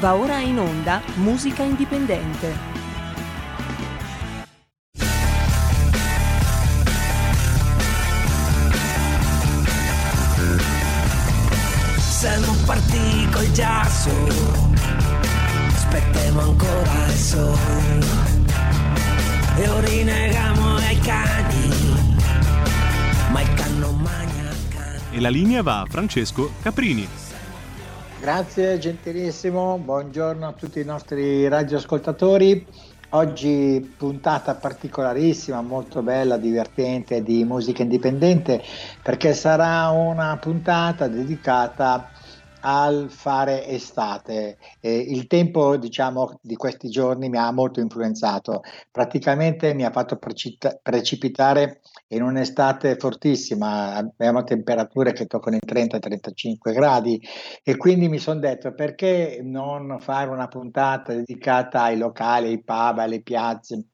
Va ora in onda Musica Indipendente. Siamo partiti col giasso, aspettiamo ancora il sole e ora rinegamo ai cani, ma il canno magna cani. E la linea va a Francesco Caprini. Grazie gentilissimo, buongiorno a tutti i nostri radioascoltatori. Oggi puntata particolarissima, molto bella, divertente di musica indipendente perché sarà una puntata dedicata al fare estate. Eh, il tempo, diciamo, di questi giorni mi ha molto influenzato. Praticamente mi ha fatto precipitare in un'estate fortissima. Abbiamo temperature che toccano i 30-35 gradi e quindi mi sono detto perché non fare una puntata dedicata ai locali, ai pub, alle piazze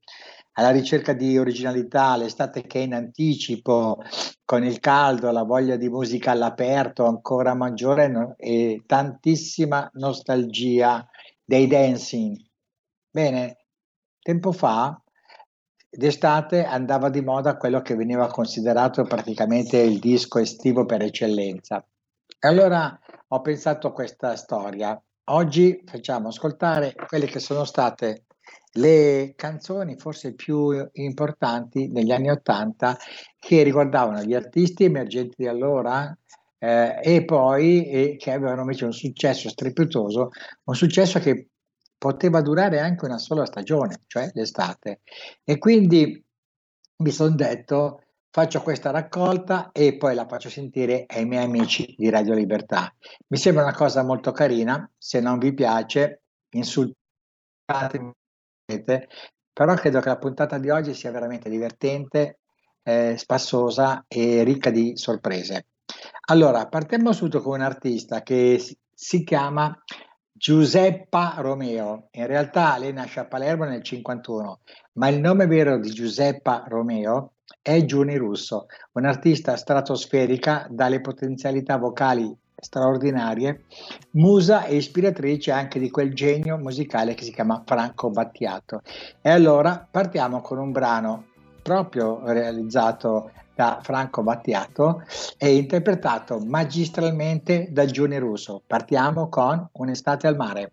alla ricerca di originalità, l'estate che è in anticipo, con il caldo, la voglia di musica all'aperto ancora maggiore e tantissima nostalgia dei dancing. Bene, tempo fa, d'estate, andava di moda quello che veniva considerato praticamente il disco estivo per eccellenza. E allora ho pensato a questa storia. Oggi facciamo ascoltare quelle che sono state le canzoni forse più importanti negli anni Ottanta che riguardavano gli artisti emergenti di allora eh, e poi e che avevano invece un successo strepitoso, un successo che poteva durare anche una sola stagione, cioè l'estate. E quindi mi sono detto faccio questa raccolta e poi la faccio sentire ai miei amici di Radio Libertà. Mi sembra una cosa molto carina, se non vi piace insultatemi però credo che la puntata di oggi sia veramente divertente, eh, spassosa e ricca di sorprese. Allora, partiamo subito con un artista che si, chiama Giuseppa Romeo. In realtà lei nasce a Palermo nel 51, ma il nome vero di Giuseppa Romeo è Giuni Russo, un'artista stratosferica dalle potenzialità vocali straordinarie, musa e ispiratrice anche di quel genio musicale che si chiama Franco Battiato. E allora partiamo con un brano proprio realizzato da Franco Battiato e interpretato magistralmente da Giuni Russo. Partiamo con Un'estate al mare.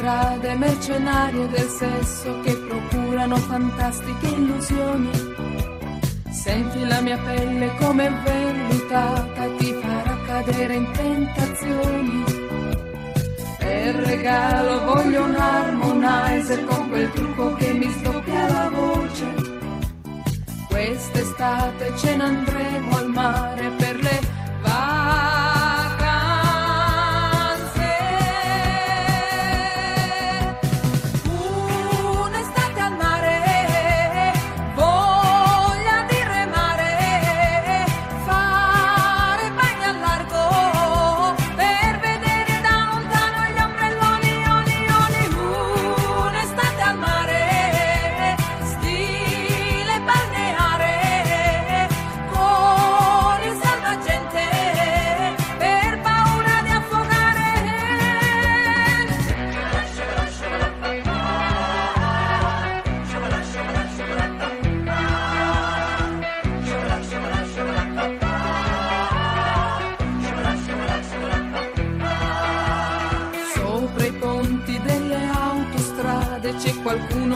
strade mercenarie del sesso che procurano fantastiche illusioni. Senti la mia pelle come vellutata, ti farà cadere in tentazioni. Per regalo voglio un harmonizer con quel trucco che mi sdoppia la voce. Quest'estate ce ne andremo al mare per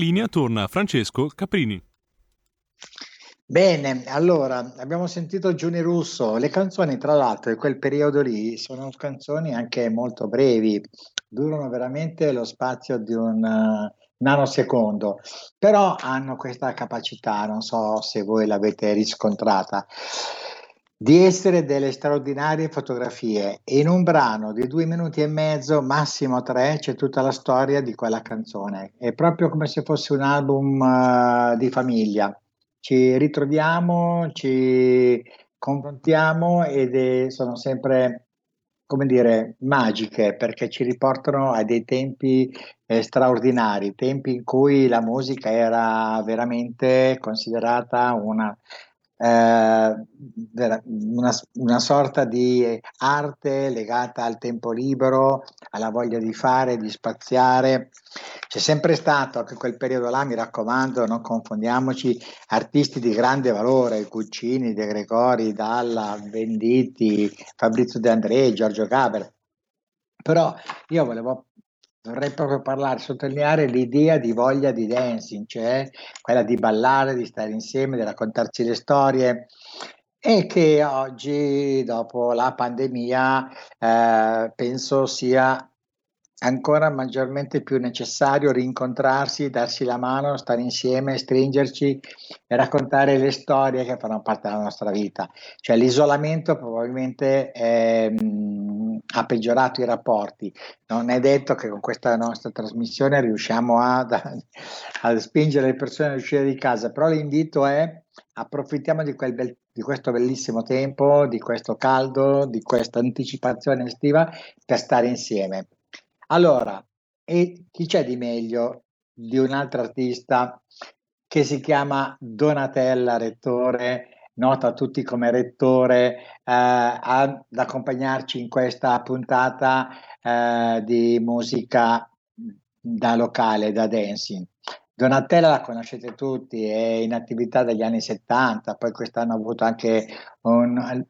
Linea torna Francesco Caprini. Bene, allora abbiamo sentito Giuni Russo. Le canzoni, tra l'altro, di quel periodo lì sono canzoni anche molto brevi, durano veramente lo spazio di un uh, nanosecondo, però hanno questa capacità, non so se voi l'avete riscontrata, di essere delle straordinarie fotografie. In un brano di due minuti e mezzo, massimo tre, c'è tutta la storia di quella canzone. È proprio come se fosse un album uh, di famiglia ci ritroviamo, ci confrontiamo ed è, sono sempre, come dire, magiche perché ci riportano a dei tempi eh, straordinari, tempi in cui la musica era veramente considerata una eh, una, una, sorta di arte legata al tempo libero, alla voglia di fare, di spaziare. C'è sempre stato anche quel periodo là, mi raccomando, non confondiamoci, artisti di grande valore, Guccini, De Gregori, Dalla, Venditti, Fabrizio De André, Giorgio Gaber. Però io volevo Vorrei proprio parlare, sottolineare l'idea di voglia di dancing, cioè quella di ballare, di stare insieme, di raccontarci le storie. E che oggi, dopo la pandemia, eh, penso sia ancora maggiormente più necessario rincontrarsi, darsi la mano, stare insieme, stringerci e raccontare le storie che fanno parte della nostra vita. Cioè l'isolamento probabilmente è, mh, ha peggiorato i rapporti. Non è detto che con questa nostra trasmissione riusciamo a, a spingere le persone a uscire di casa, però l'invito è approfittiamo di, bel, di questo bellissimo tempo, di questo caldo, di questa anticipazione estiva per stare insieme. Allora, e chi c'è di meglio di un altro artista che si chiama Donatella Rettore, nota a tutti come Rettore, eh, ad accompagnarci in questa puntata eh, di musica da locale, da dancing. Donatella la conoscete tutti, è in attività dagli anni 70, poi quest'anno ha avuto anche un,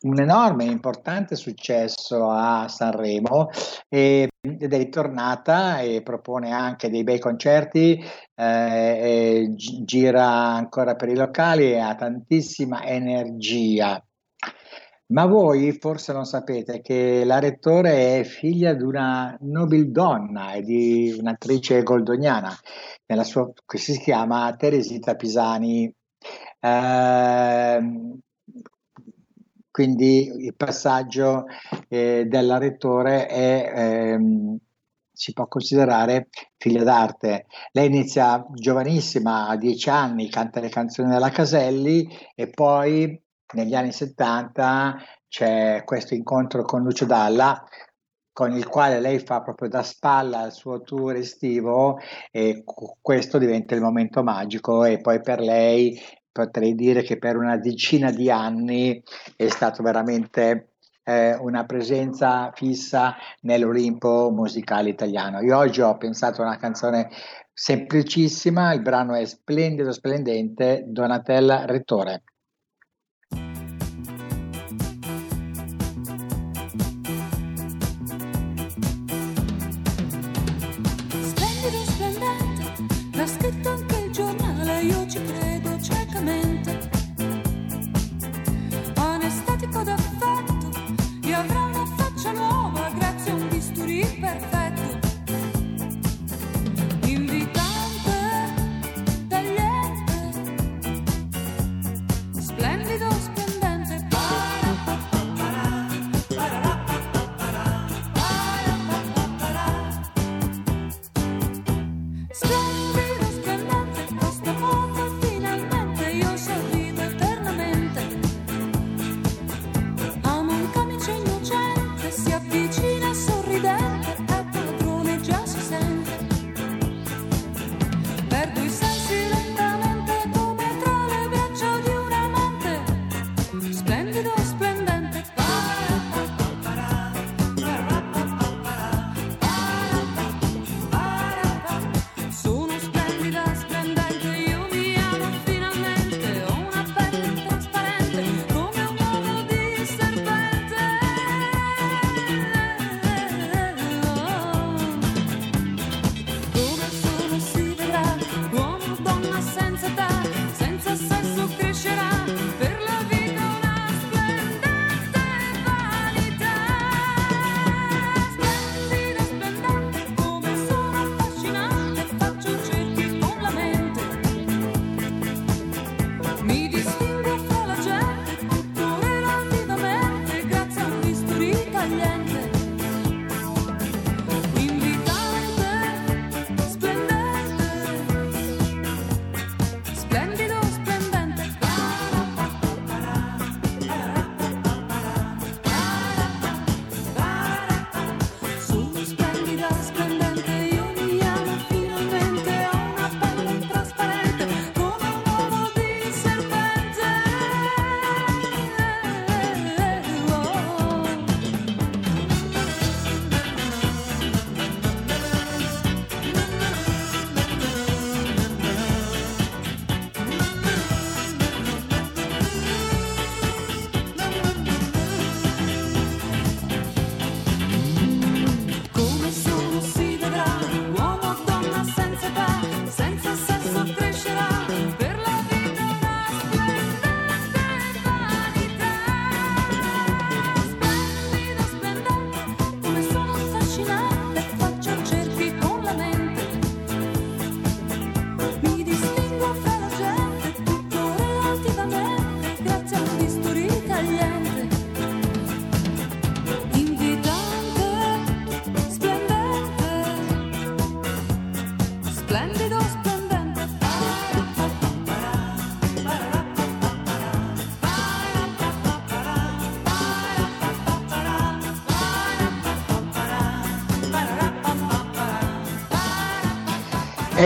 un enorme e importante successo a Sanremo e, ed è ritornata e propone anche dei bei concerti, eh, gira ancora per i locali e ha tantissima energia. Ma voi forse non sapete che la rettore è figlia di una nobildonna e di un'attrice goldoniana, sua, che si chiama Teresita Pisani. Eh, quindi il passaggio eh, della rettore è, ehm, si può considerare figlia d'arte. Lei inizia giovanissima, a dieci anni, canta le canzoni della Caselli e poi negli anni 70 c'è questo incontro con Lucio Dalla con il quale lei fa proprio da spalla al suo tour estivo e questo diventa il momento magico e poi per lei potrei dire che per una decina di anni è stato veramente eh, una presenza fissa nell'Olimpo musicale italiano. Io oggi ho pensato a una canzone semplicissima, il brano è splendido, splendente, Donatella Rettore. perfecto.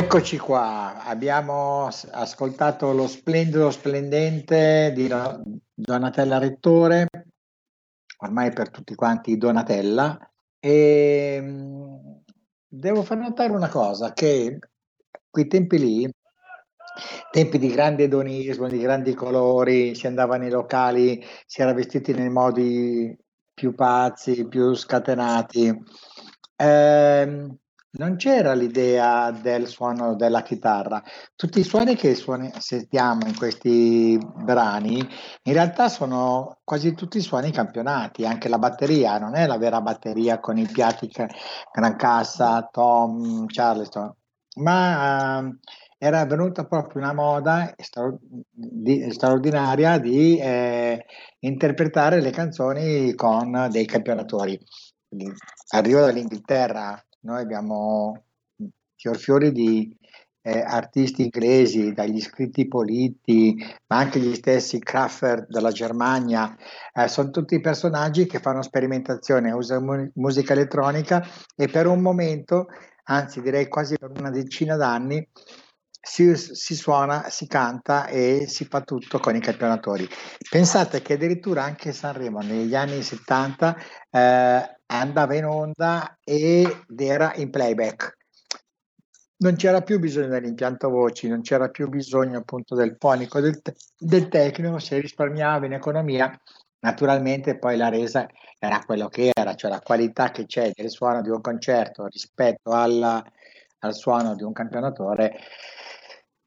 Eccoci qua, abbiamo ascoltato lo splendido splendente di Donatella Rettore, ormai per tutti quanti Donatella, e mm, devo far notare una cosa, che quei tempi lì, tempi di grande edonismo, di grandi colori, si andava nei locali, si era vestiti nei modi più pazzi, più scatenati. Eh, non c'era l'idea del suono della chitarra. Tutti i suoni che suoni, sentiamo in questi brani, in realtà sono quasi tutti suoni campionati, anche la batteria non è la vera batteria con i piatti gran cassa, tom, charleston, ma uh, era venuta proprio una moda straordinaria di eh, interpretare le canzoni con dei campionatori. Arrivo dall'Inghilterra, noi abbiamo fior fiori di eh, artisti inglesi, dagli scritti Politi, ma anche gli stessi Kraffer della Germania, eh, sono tutti personaggi che fanno sperimentazione, usano mu- musica elettronica e per un momento, anzi direi quasi per una decina d'anni, si, si, suona, si canta e si fa tutto con i campionatori. Pensate che addirittura anche Sanremo negli anni 70 eh, andava in onda ed era in playback. Non c'era più bisogno dell'impianto voci, non c'era più bisogno appunto del fonico, del, del tecnico, si risparmiava in economia. Naturalmente poi la resa era quello che era, cioè la qualità che c'è del suono di un concerto rispetto alla, al suono di un campionatore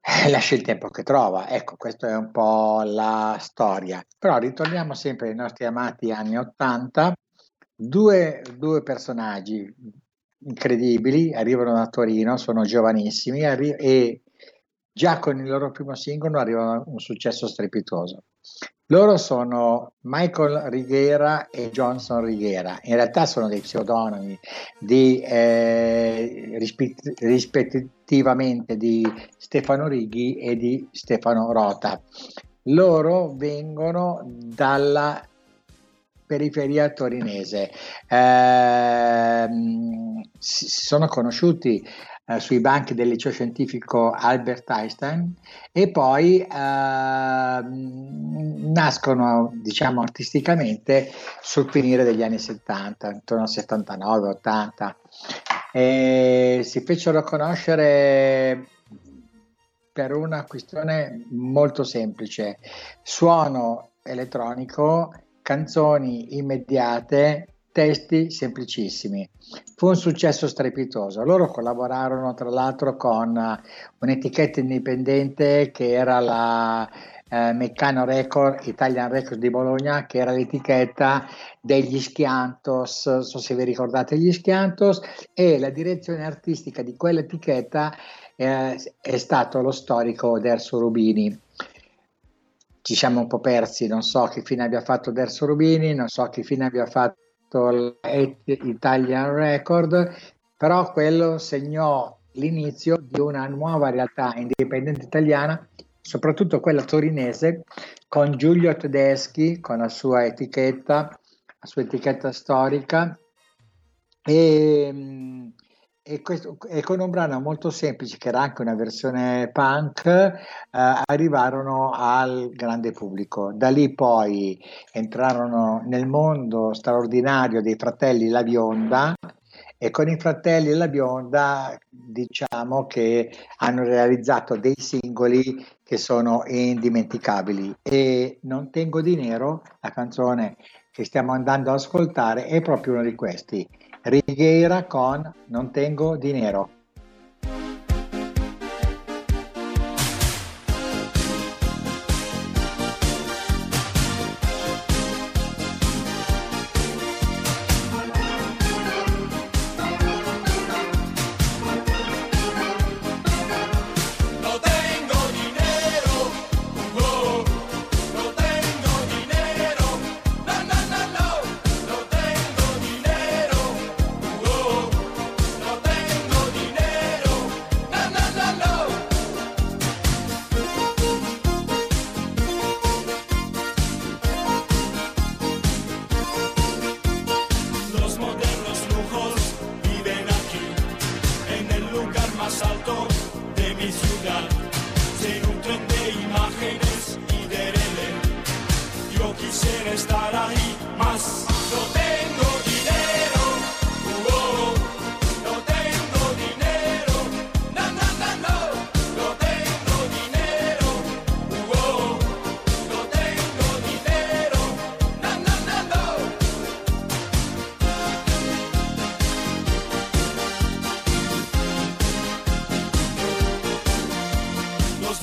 eh, lascia il tempo che trova. Ecco, questa è un po' la storia. Però ritorniamo sempre ai nostri amati anni Ottanta. Due, due personaggi incredibili arrivano da Torino, sono giovanissimi arri- e già con il loro primo singolo arrivano a un successo strepitoso. Loro sono Michael Righiera e Johnson Righiera, in realtà sono dei pseudonimi di, eh, rispet- rispettivamente di Stefano Righi e di Stefano Rota. Loro vengono dalla periferia torinese. Eh, si sono conosciuti eh, sui banchi del liceo scientifico Albert Einstein e poi eh, nascono, diciamo, artisticamente sul finire degli anni 70, intorno al 79-80. E si fecero conoscere per una questione molto semplice, suono elettronico, canzoni immediate, testi semplicissimi. Fu un successo strepitoso. Loro collaborarono tra l'altro con eh, un'etichetta indipendente che era la eh, Meccano Record, Italian Record di Bologna, che era l'etichetta degli Schiantos, non so se vi ricordate gli Schiantos, e la direzione artistica di quell'etichetta eh, è stato lo storico Derso Rubini ci siamo un po' persi, non so che fine abbia fatto Derso Rubini, non so che fine abbia fatto l'Italian Record, però quello segnò l'inizio di una nuova realtà indipendente italiana, soprattutto quella torinese, con Giulio Tedeschi, con la sua etichetta, la sua etichetta storica, e, e, questo, e con un brano molto semplice, che era anche una versione punk, eh, arrivarono al grande pubblico. Da lì poi entrarono nel mondo straordinario dei fratelli La Bionda e con i fratelli La Bionda diciamo che hanno realizzato dei singoli che sono indimenticabili e Non tengo di nero, la canzone che stiamo andando ad ascoltare, è proprio uno di questi. Righiera con Non tengo dinero.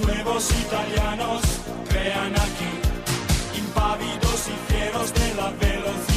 Nuevos italianos crean aquí, impávidos y fieros de la velocidad.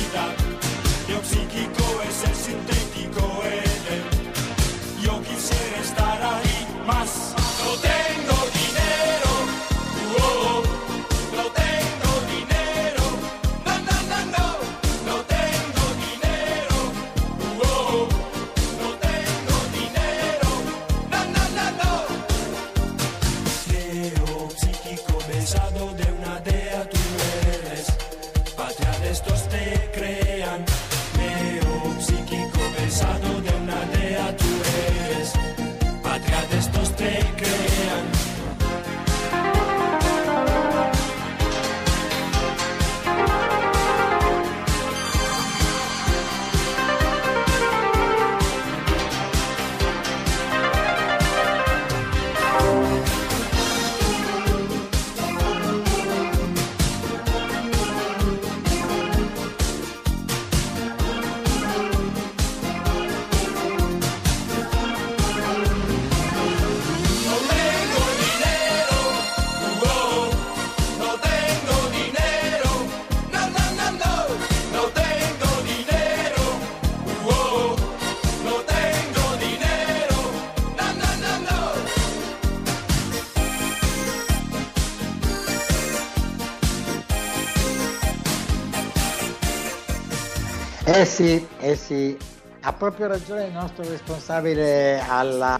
Eh sì, eh sì, ha proprio ragione il nostro responsabile alla,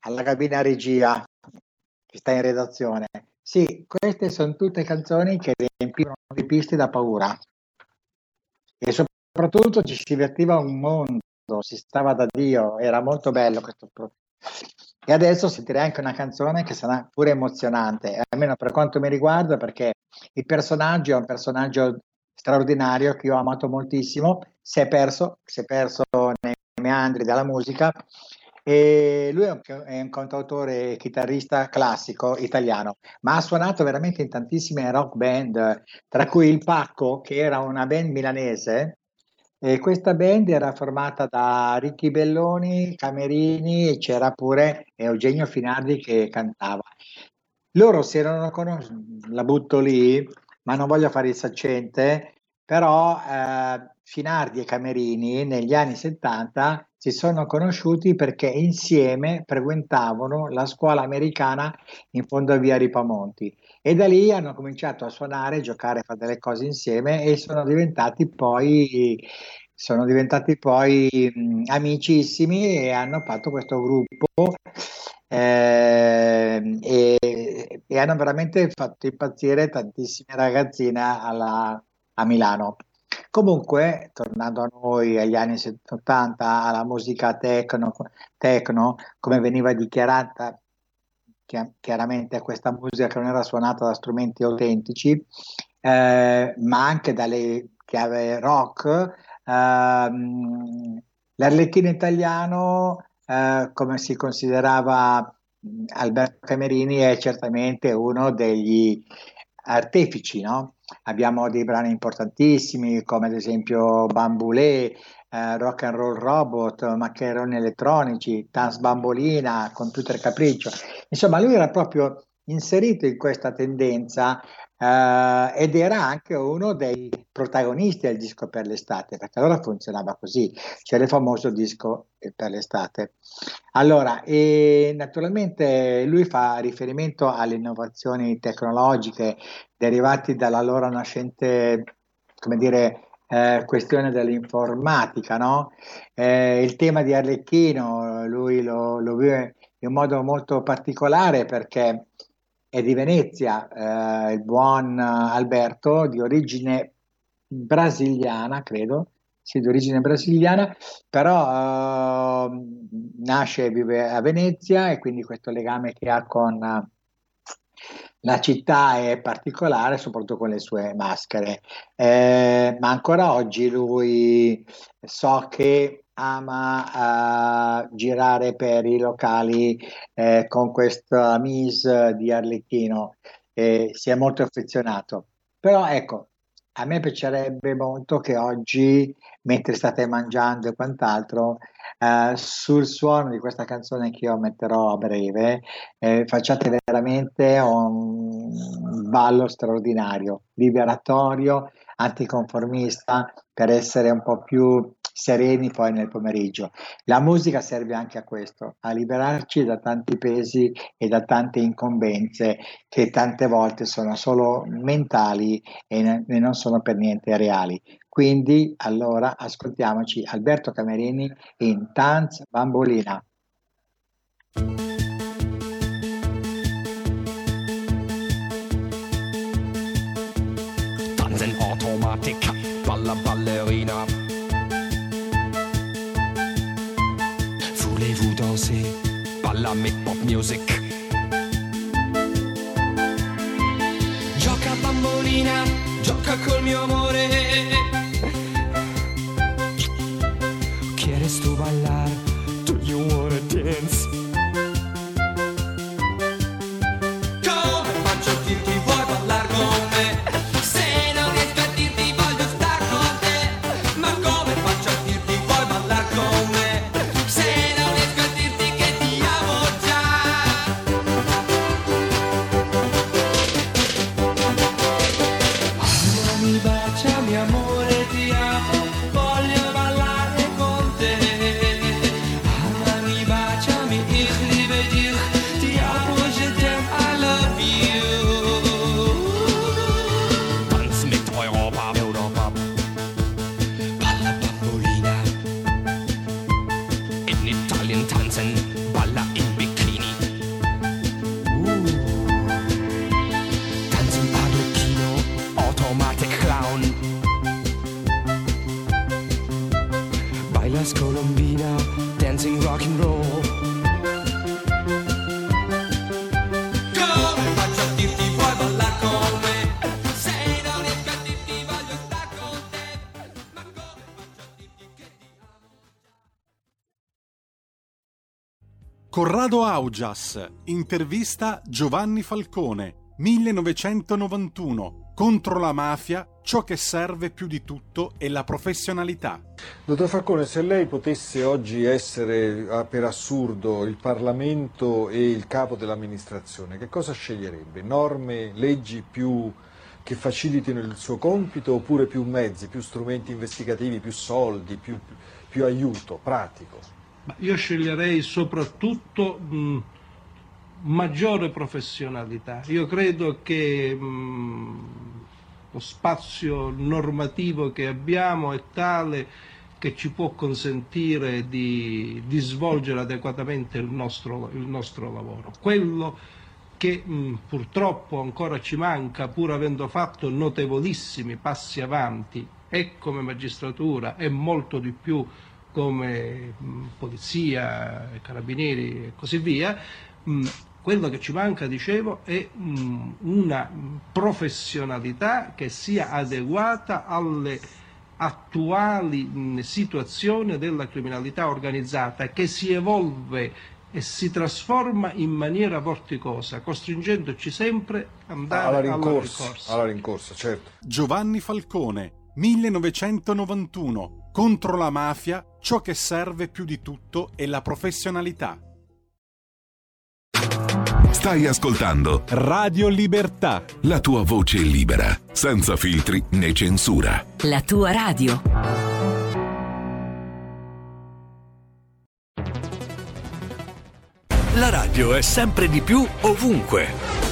alla cabina regia che sta in redazione. Sì, queste sono tutte canzoni che riempivano le piste da paura. E soprattutto ci si divertiva un mondo, si stava da Dio, era molto bello questo pro- E adesso sentirei anche una canzone che sarà pure emozionante, almeno per quanto mi riguarda, perché il personaggio è un personaggio straordinario che io ho amato moltissimo, si è perso, si è perso nei meandri della musica e lui è un, è un cantautore chitarrista classico italiano, ma ha suonato veramente in tantissime rock band, tra cui il Pacco, che era una band milanese. E questa band era formata da Ricchi Belloni, Camerini e c'era pure Eugenio Finardi che cantava. Loro si erano conosciuti, la butto lì, ma non voglio fare il saccente, però eh, Finardi e Camerini negli anni 70 si sono conosciuti perché insieme frequentavano la scuola americana in fondo a via Ripamonti e da lì hanno cominciato a suonare, giocare, fare delle cose insieme e sono diventati poi, sono diventati poi mh, amicissimi e hanno fatto questo gruppo eh, e, e hanno veramente fatto impazzire tantissime ragazzine alla- a Milano. Comunque, tornando a noi agli anni 70, alla musica techno, techno come veniva dichiarata chia- chiaramente questa musica che non era suonata da strumenti autentici, eh, ma anche dalle chiave rock, ehm, l'Arlecchino italiano, eh, come si considerava Alberto Camerini, è certamente uno degli artefici, no? Abbiamo dei brani importantissimi come ad esempio Bambulé, eh, Rock and Roll Robot, Maccheroni elettronici, Dance Bambolina, Computer Capriccio. Insomma, lui era proprio inserito in questa tendenza eh, ed era anche uno dei protagonisti del disco per l'estate, perché allora funzionava così, c'era il famoso disco per l'estate. Allora, e naturalmente lui fa riferimento alle innovazioni tecnologiche derivati dalla loro nascente, come dire, eh, questione dell'informatica, no? Eh, il tema di Arlecchino, lui lo, lo vive in modo molto particolare perché è di Venezia, eh, il buon Alberto, di origine brasiliana, credo, sì, di origine brasiliana, però eh, nasce e vive a Venezia e quindi questo legame che ha con, la città è particolare, soprattutto con le sue maschere, eh, ma ancora oggi lui so che ama uh, girare per i locali eh, con questa mise di Arlecchino e si è molto affezionato. Però ecco, a me piacerebbe molto che oggi, mentre state mangiando e quant'altro, eh, sul suono di questa canzone che io metterò a breve, eh, facciate veramente un ballo straordinario, liberatorio, anticonformista, per essere un po' più sereni poi nel pomeriggio. La musica serve anche a questo, a liberarci da tanti pesi e da tante incombenze che tante volte sono solo mentali e, non sono per niente reali. Quindi allora ascoltiamoci Alberto Camerini in Tanz Bambolina. Tanzen Automatik, Balla Ballerina. Balla avec pop music. Gioca bambolina, gioca col mio amore. Augias, intervista Giovanni Falcone, 1991. Contro la mafia, ciò che serve più di tutto è la professionalità. Dottor Falcone, se lei potesse oggi essere ah, per assurdo il Parlamento e il capo dell'amministrazione, che cosa sceglierebbe? Norme, leggi più che facilitino il suo compito oppure più mezzi, più strumenti investigativi, più soldi, più, più aiuto pratico? Io sceglierei soprattutto mh, maggiore professionalità. Io credo che mh, lo spazio normativo che abbiamo è tale che ci può consentire di, di svolgere adeguatamente il nostro, il nostro lavoro. Quello che mh, purtroppo ancora ci manca, pur avendo fatto notevolissimi passi avanti, e come magistratura e molto di più come mh, polizia, carabinieri e così via, mh, quello che ci manca, dicevo, è mh, una professionalità che sia adeguata alle attuali situazioni della criminalità organizzata che si evolve e si trasforma in maniera vorticosa, costringendoci sempre ad andare alla alla rincorsa, rincorsa. alla rincorsa, certo. Giovanni Falcone, 1991. Contro la mafia, ciò che serve più di tutto è la professionalità. Stai ascoltando Radio Libertà. la tua voce libera, senza filtri né censura. La tua radio. La radio è sempre di più ovunque.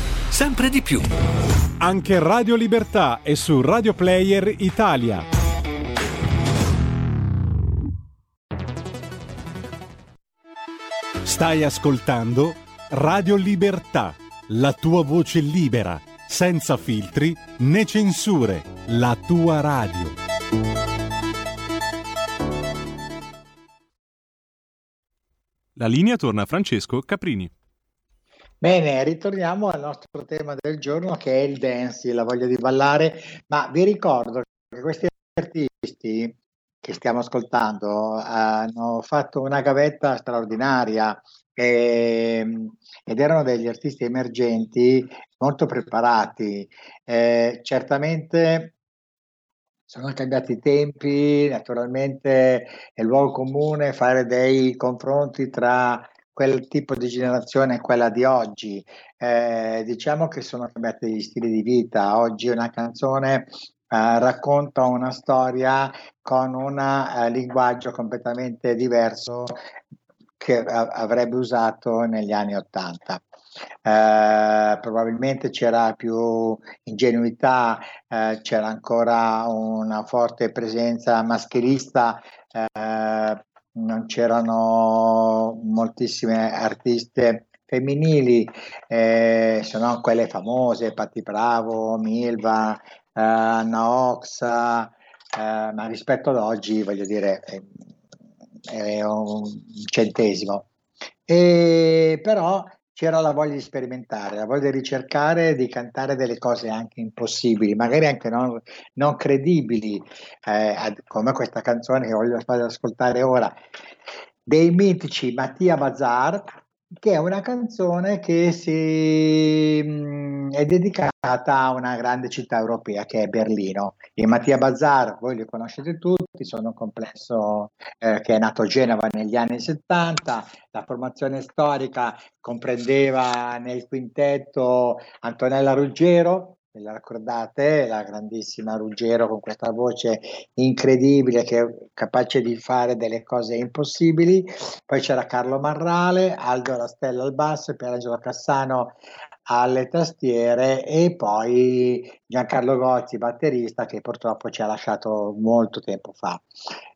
sempre di più. Anche Radio Libertà è su Radio Player Italia. Stai ascoltando Radio Libertà, la tua voce libera, senza filtri né censure, la tua radio. La linea torna a Francesco Caprini. Bene, ritorniamo al nostro tema del giorno che è il dance, la voglia di ballare, ma vi ricordo che questi artisti che stiamo ascoltando hanno fatto una gavetta straordinaria e- ed erano degli artisti emergenti molto preparati. Eh, certamente sono cambiati i tempi, naturalmente è luogo comune fare dei confronti tra quel tipo di generazione e quella di oggi. Eh, diciamo che sono cambiati gli stili di vita. Oggi una canzone eh, racconta una storia con un eh, linguaggio completamente diverso che avrebbe usato negli anni Ottanta. Eh, probabilmente c'era più ingenuità, eh, c'era ancora una forte presenza maschilista, eh, non c'erano moltissime artiste femminili, eh, se no quelle famose, Patti Bravo, Milva, eh, Anna eh, ma rispetto ad oggi voglio dire è, è un centesimo. E però c'era la voglia di sperimentare, la voglia di ricercare, di cantare delle cose anche impossibili, magari anche non, non credibili, eh, come questa canzone che voglio fare ascoltare ora, dei mitici Mattia Bazar, che è una canzone che si, mh, è dedicata a una grande città europea che è Berlino. I Mattia Bazar, voi li conoscete tutti, sono un complesso eh, che è nato a Genova negli anni 70. La formazione storica comprendeva nel quintetto Antonella Ruggero, ve la ricordate? La grandissima Ruggero con questa voce incredibile che è capace di fare delle cose impossibili. Poi c'era Carlo Marrale, Aldo Rastella al basso, Pierangelo Cassano alle tastiere e poi Giancarlo Gozzi, batterista, che purtroppo ci ha lasciato molto tempo fa.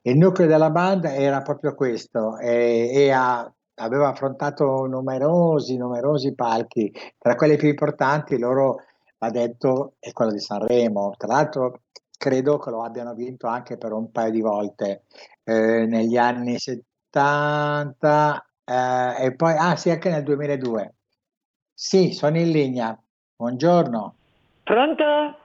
Il nucleo della banda era proprio questo e, e ha- aveva affrontato numerosi, numerosi palchi, tra quelli più importanti loro, va detto, è quello di Sanremo. Tra l'altro credo che lo abbiano vinto anche per un paio di volte eh, negli anni 70 eh, e poi, ah sì, anche nel 2002. Sì, sono in linea. Buongiorno. Pronto?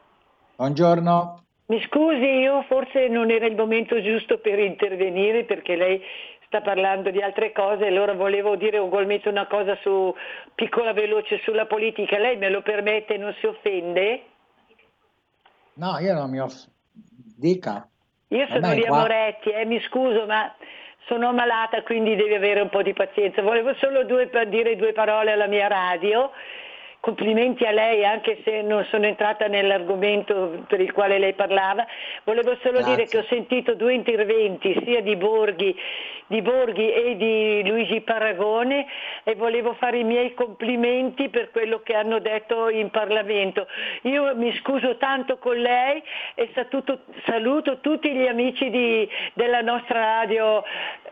Buongiorno. Mi scusi, io forse non era il momento giusto per intervenire perché lei sta parlando di altre cose, allora volevo dire ugualmente una cosa su piccola veloce sulla politica. Lei me lo permette, non si offende? No, io non mi off... Dica. Io sono me Lia qua- Moretti, eh, mi scuso, ma sono malata, quindi devi avere un po' di pazienza. Volevo solo due- dire due parole alla mia radio. Complimenti a lei, anche se non sono entrata nell'argomento per il quale lei parlava. Volevo solo Grazie. dire che ho sentito due interventi, sia di Borghi, di Borghi e di Luigi Paragone, e volevo fare i miei complimenti per quello che hanno detto in Parlamento. Io mi scuso tanto con lei e saluto, saluto tutti gli amici di- della nostra radio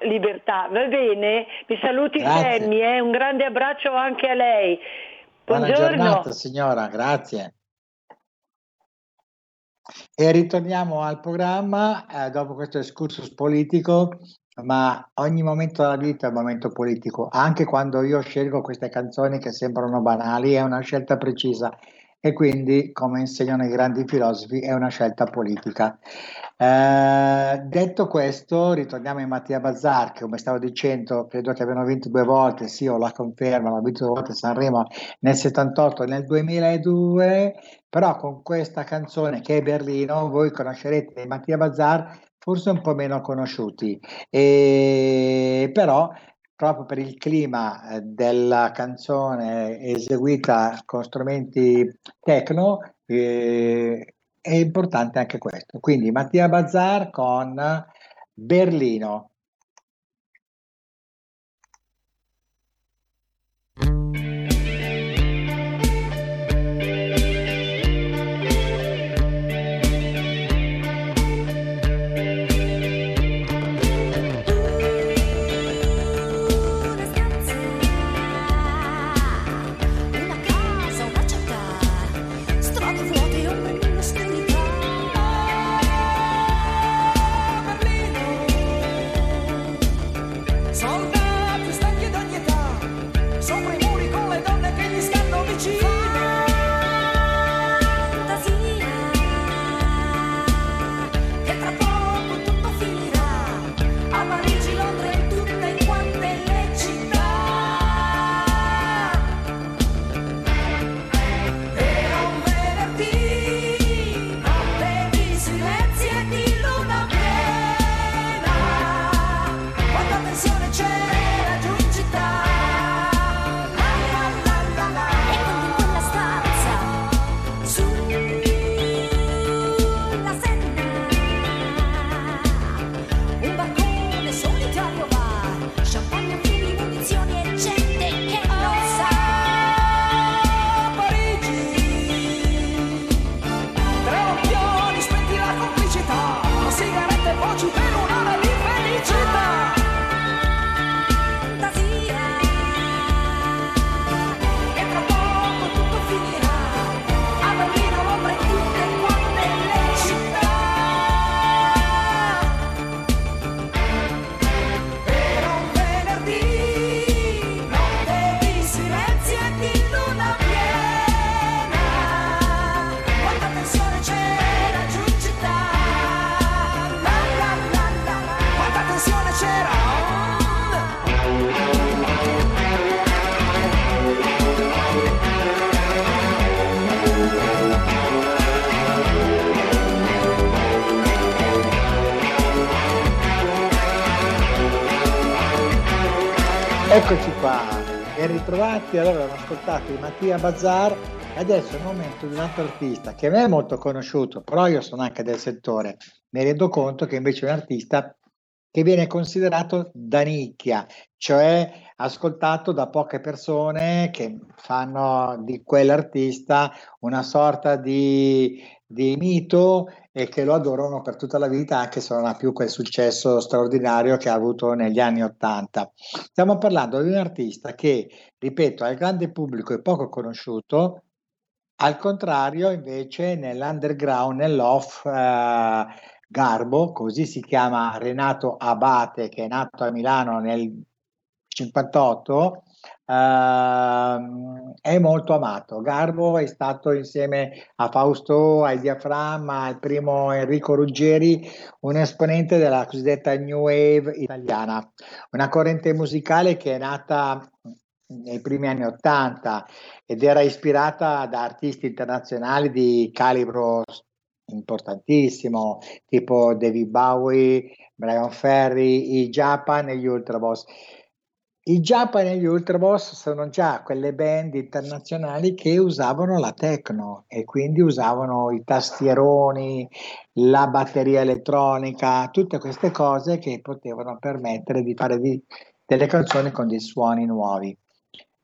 Libertà. Va bene? Mi saluti Grazie. Eh? un grande abbraccio anche a lei. Buona Buongiorno. giornata signora, grazie. E ritorniamo al programma eh, dopo questo excursus politico, ma ogni momento della vita è un momento politico, anche quando io scelgo queste canzoni che sembrano banali, è una scelta precisa e quindi, come insegnano i grandi filosofi, è una scelta politica. Eh, detto questo, ritorniamo in Mattia Bazzar, che come stavo dicendo, credo che abbiano vinto due volte, sì, ho la conferma, hanno vinto due volte Sanremo nel 78 e nel 2002, però con questa canzone che è Berlino, voi conoscerete Mattia Bazzar, forse un po' meno conosciuti, e però proprio per il clima eh, della canzone eseguita con strumenti techno, eh, è importante anche questo. Quindi Mattia Bazzar con Berlino. Eccoci qua, ben ritrovati. Allora, abbiamo ascoltato di Mattia Bazzar adesso è il momento di un altro artista che me è molto conosciuto, però io sono anche del settore. Mi rendo conto che invece è un artista che viene considerato da nicchia, cioè ascoltato da poche persone che fanno di quell'artista una sorta di, di mito e che lo adorano per tutta la vita, anche se non ha più quel successo straordinario che ha avuto negli anni Ottanta. Stiamo parlando di un artista che, ripeto, al grande pubblico è poco conosciuto, al contrario, invece, nell'underground, nell'off, eh, Garbo, così si chiama Renato Abate, che è nato a Milano nel 58, ehm, è molto amato. Garbo è stato insieme a Fausto, ai Diaframma, al primo Enrico Ruggeri, un esponente della cosiddetta New Wave italiana, una corrente musicale che è nata nei primi anni Ottanta ed era ispirata da artisti internazionali di calibro importantissimo, tipo David Bowie, Brian Ferry, i Japan e gli Ultraboss. I Japan e gli Ultraboss sono già quelle band internazionali che usavano la techno e quindi usavano i tastieroni, la batteria elettronica, tutte queste cose che potevano permettere di fare di, delle canzoni con dei suoni nuovi.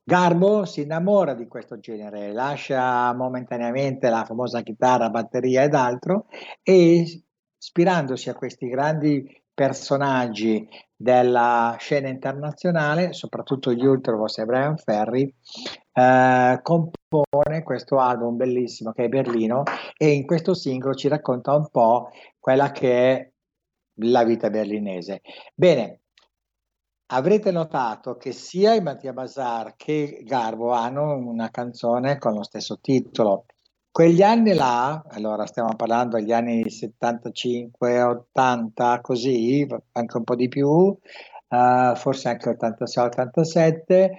Garbo si innamora di questo genere, lascia momentaneamente la famosa chitarra, batteria ed altro e ispirandosi a questi grandi personaggi della scena internazionale, soprattutto gli Ultravos e Brian Ferry, eh, compone questo album bellissimo che è Berlino e in questo singolo ci racconta un po' quella che è la vita berlinese. Bene, Avrete notato che sia Mattia Bazar che Garbo hanno una canzone con lo stesso titolo. Quegli anni là, allora stiamo parlando degli anni 75, 80, così, anche un po' di più, uh, forse anche 86, 87,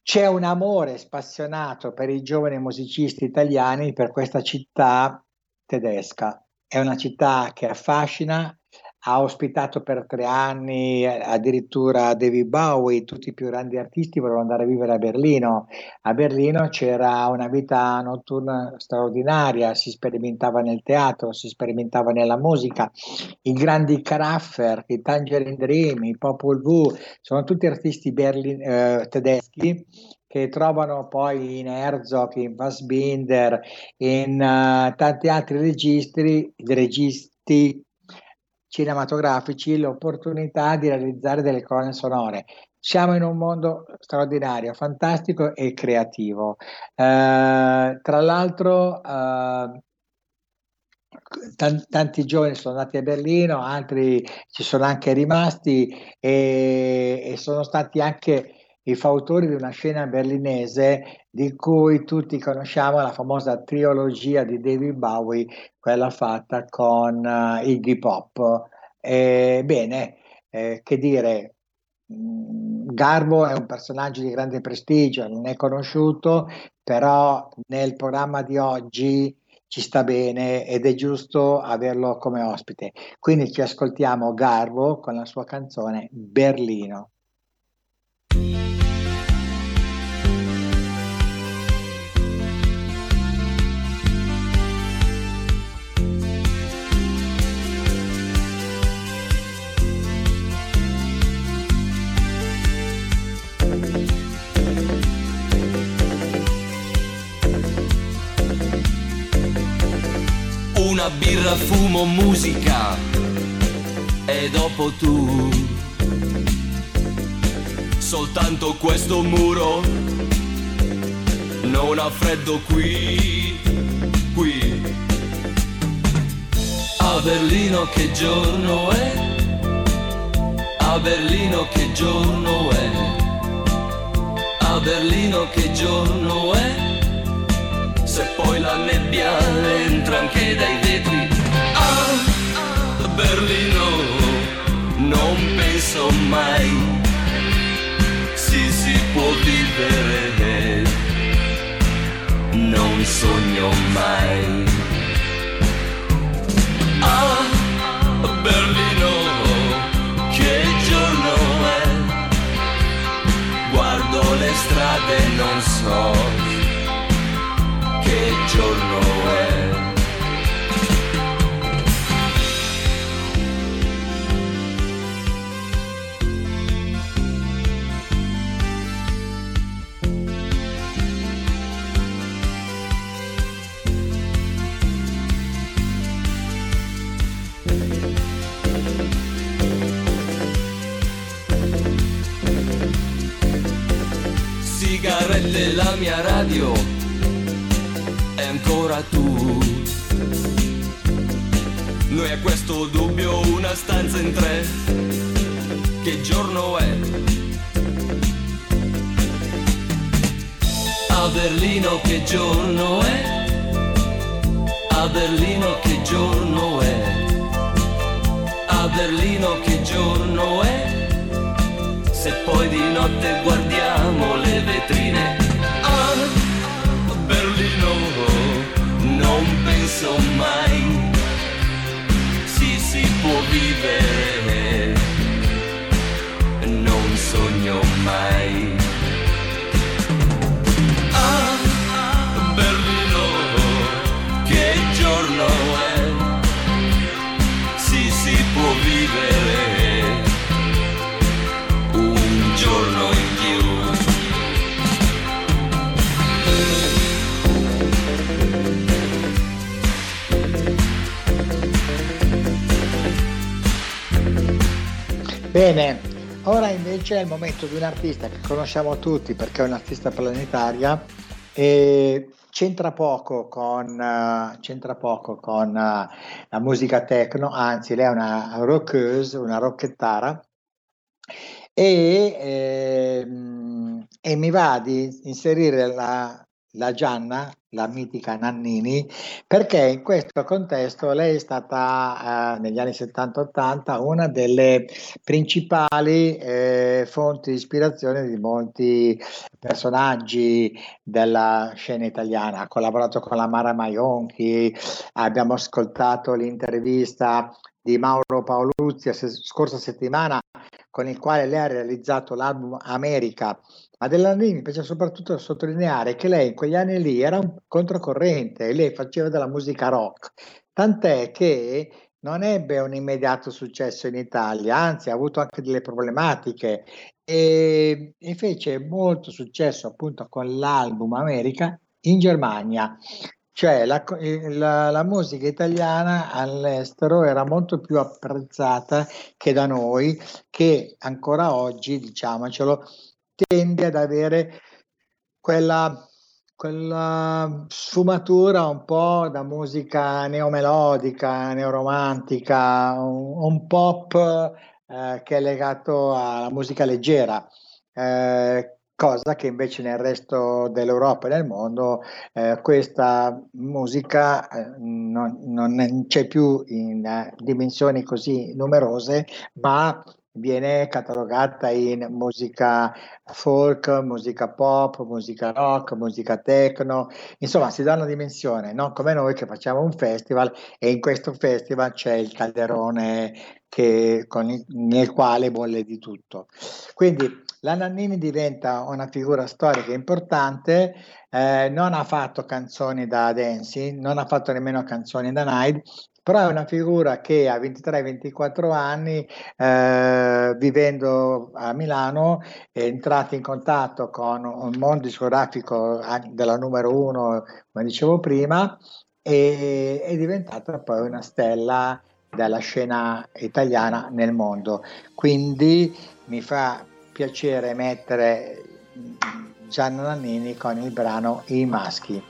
c'è un amore spassionato per i giovani musicisti italiani per questa città tedesca. È una città che affascina, ha ospitato per tre anni addirittura David Bowie, tutti i più grandi artisti volevano andare a vivere a Berlino. A Berlino c'era una vita notturna straordinaria, si sperimentava nel teatro, si sperimentava nella musica. I grandi Caraffer, i Tangerine Dream, i Popol Vuh, sono tutti artisti berlin- eh, tedeschi che trovano poi in Herzog, in Fassbinder, in uh, tanti altri registri, registi cinematografici l'opportunità di realizzare delle colonne sonore. Siamo in un mondo straordinario, fantastico e creativo. Eh, tra l'altro, eh, tanti giovani sono andati a Berlino, altri ci sono anche rimasti e, e sono stati anche i fautori di una scena berlinese di cui tutti conosciamo la famosa trilogia di David Bowie, quella fatta con uh, Iggy Pop. Eh, bene, eh, che dire, mm, Garbo è un personaggio di grande prestigio, non è conosciuto, però nel programma di oggi ci sta bene ed è giusto averlo come ospite. Quindi ci ascoltiamo Garbo con la sua canzone Berlino. Una birra, fumo, musica e dopo tu. Soltanto questo muro non ha freddo qui, qui. A Berlino che giorno è? A Berlino che giorno è? A Berlino che giorno è? Vivere, non sogno mai. Ah, Berlino, che giorno è? Guardo le strade e non so che giorno è. Mia radio è ancora tu. Noi a questo dubbio una stanza in tre. Che giorno è? A Berlino che giorno è? A Berlino che giorno è? A Berlino che giorno è? Se poi di notte guardiamo le vetrine penso mai si si può vivere, il momento di un artista che conosciamo tutti perché è un'artista planetaria e c'entra poco con, eh, c'entra poco con eh, la musica techno, anzi lei è una rockeuse, una rockettara e, ehm, e mi va di inserire la, la Gianna, la mitica Nannini, perché in questo contesto lei è stata eh, negli anni 70-80 una delle principali eh, fonti di ispirazione di molti personaggi della scena italiana. Ha collaborato con la Mara Maionchi, abbiamo ascoltato l'intervista di Mauro Paoluzzi la scorsa settimana con il quale lei ha realizzato l'album America. Mi piace soprattutto sottolineare che lei in quegli anni lì era un controcorrente, lei faceva della musica rock, tant'è che non ebbe un immediato successo in Italia, anzi ha avuto anche delle problematiche e, e fece molto successo appunto con l'album America in Germania. Cioè la, la- la musica italiana all'estero era molto più apprezzata che da noi, che ancora oggi, diciamocelo, tende ad avere quella, quella sfumatura un po' da musica neomelodica, neoromantica, un, un pop eh, che è legato alla musica leggera. eh, cosa che invece nel resto dell'Europa e del mondo eh, questa musica eh, non, non c'è più in eh, dimensioni così numerose, ma viene catalogata in musica folk, musica pop, musica rock, musica techno, insomma si dà una dimensione, non come noi che facciamo un festival e in questo festival c'è il calderone che- il- nel quale bolle di tutto. Quindi la Nannini diventa una figura storica importante, eh, non ha fatto canzoni da dancing, non ha fatto nemmeno canzoni da night, però è una figura che a 23-24 anni, eh, vivendo a Milano, è entrata in contatto con un mondo discografico della numero uno, come dicevo prima, e è diventata poi una stella della scena italiana nel mondo. Quindi mi fa piacere mettere Gianna Nannini con il brano I maschi.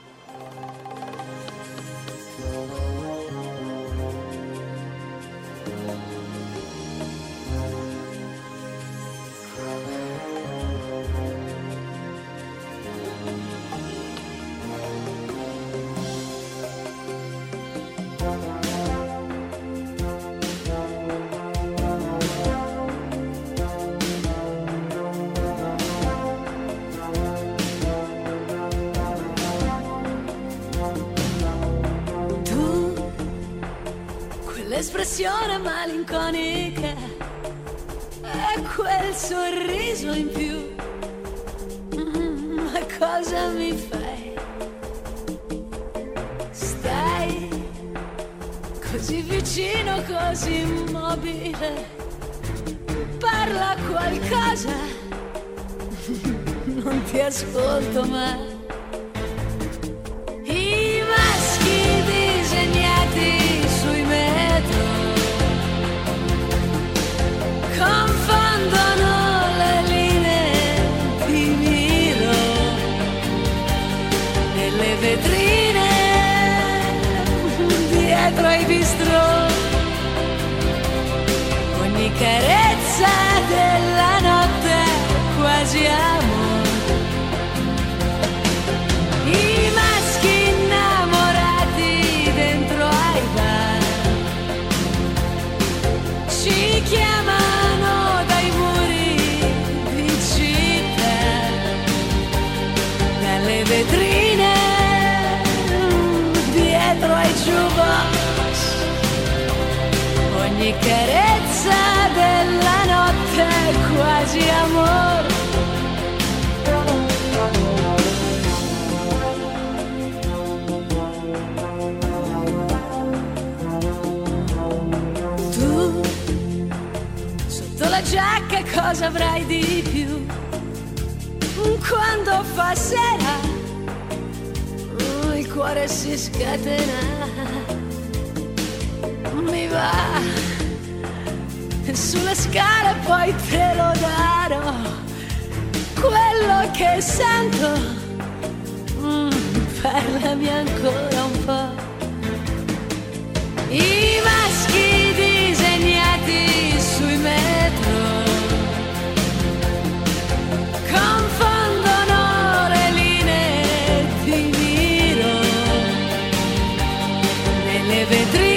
Malinconica e quel sorriso in più. Mm, Ma cosa mi fai? Stai così vicino, così immobile. Parla qualcosa, non ti ascolto mai. Cosa avrai di più? Quando fa sera il cuore si scatena, mi va sulle scale poi te lo darò. Quello che sento mm, parlami ancora un po' I maschi disegnati sui metro nelle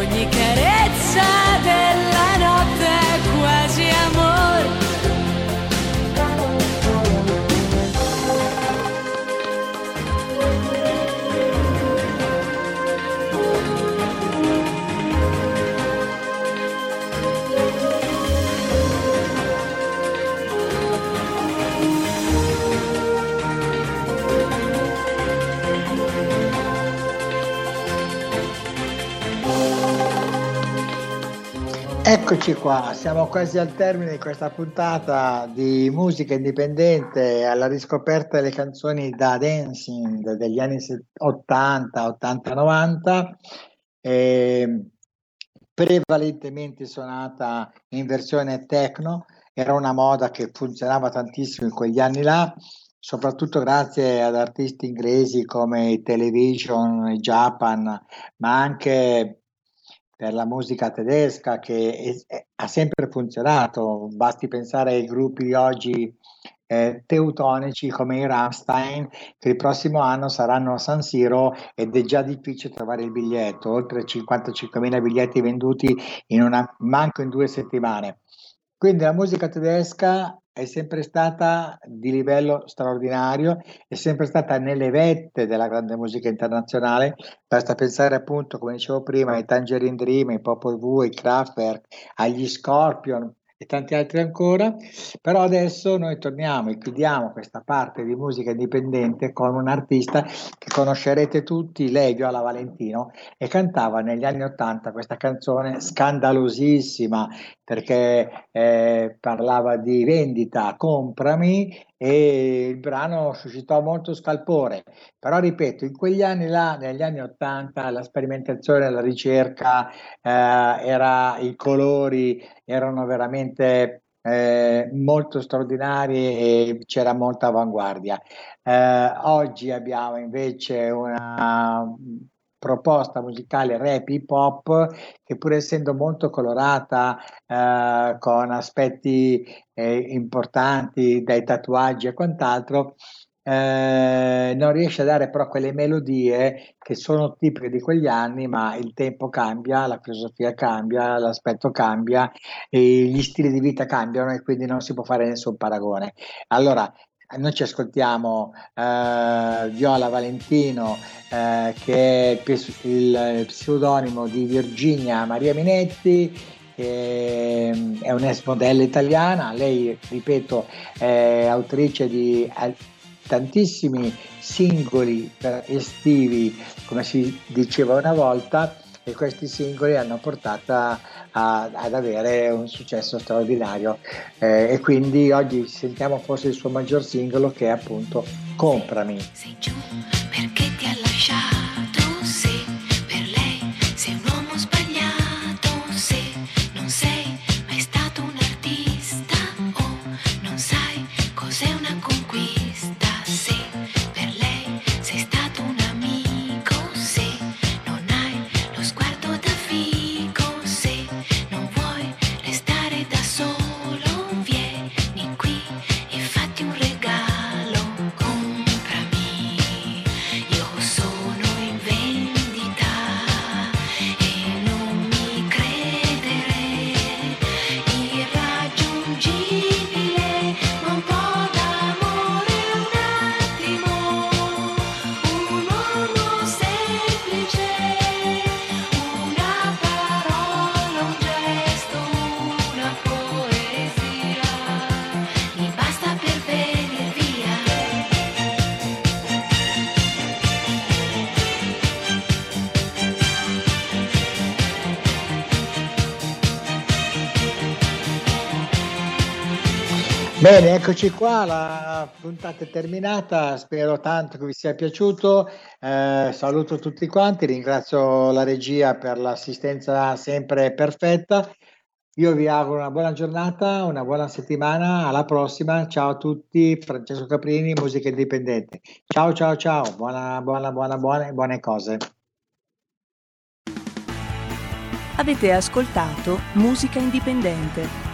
Ogni carezza della Eccoci qua, siamo quasi al termine di questa puntata di musica indipendente alla riscoperta delle canzoni da dancing degli anni se- 80, 80, 90, eh, prevalentemente suonata in versione techno, era una moda che funzionava tantissimo in quegli anni là, soprattutto grazie ad artisti inglesi come Television, Japan, ma anche per la musica tedesca che è- è- ha sempre funzionato. Basti pensare ai gruppi oggi eh, teutonici come i Rammstein che il prossimo anno saranno a San Siro ed è già difficile trovare il biglietto, oltre 55.000 biglietti venduti in una, manco in due settimane. Quindi la musica tedesca è sempre stata di livello straordinario, è sempre stata nelle vette della grande musica internazionale. Basta pensare appunto, come dicevo prima, ai Tangerine Dream, ai Popol Vuh, ai Kraftwerk, agli Scorpion e tanti altri ancora. Però adesso noi torniamo e chiudiamo questa parte di musica indipendente con un artista che conoscerete tutti, lei Viola Valentino, e cantava negli anni Ottanta questa canzone scandalosissima perché eh, parlava di vendita, comprami e il brano suscitò molto scalpore. Però ripeto, in quegli anni là, negli anni Ottanta, la sperimentazione, la ricerca, eh, era, i colori erano veramente eh, molto straordinari e c'era molta avanguardia. Eh, oggi abbiamo invece una proposta musicale rap hip hop che pur essendo molto colorata eh, con aspetti eh, importanti dai tatuaggi e quant'altro eh, non riesce a dare però quelle melodie che sono tipiche di quegli anni, ma il tempo cambia, la filosofia cambia, l'aspetto cambia, gli stili di vita cambiano e quindi non si può fare nessun paragone. Allora, noi ci ascoltiamo eh, Viola Valentino, eh, che è il, il, pseudonimo di Virginia Maria Minetti, che è un'ex modella italiana. Lei, ripeto, è autrice di tantissimi singoli estivi, come si diceva una volta, e questi singoli hanno portato a, ad avere un successo straordinario eh, e quindi oggi sentiamo forse il suo maggior singolo che è appunto Comprami. Sei giù perché Bene, eccoci qua, la puntata è terminata, spero tanto che vi sia piaciuto, Eh, saluto tutti quanti, ringrazio la regia per l'assistenza sempre perfetta, io vi auguro una buona giornata, una buona settimana, alla prossima, ciao a tutti, Francesco Caprini, Musica Indipendente, ciao ciao ciao, buona buona buona buone, buone cose. Avete ascoltato Musica Indipendente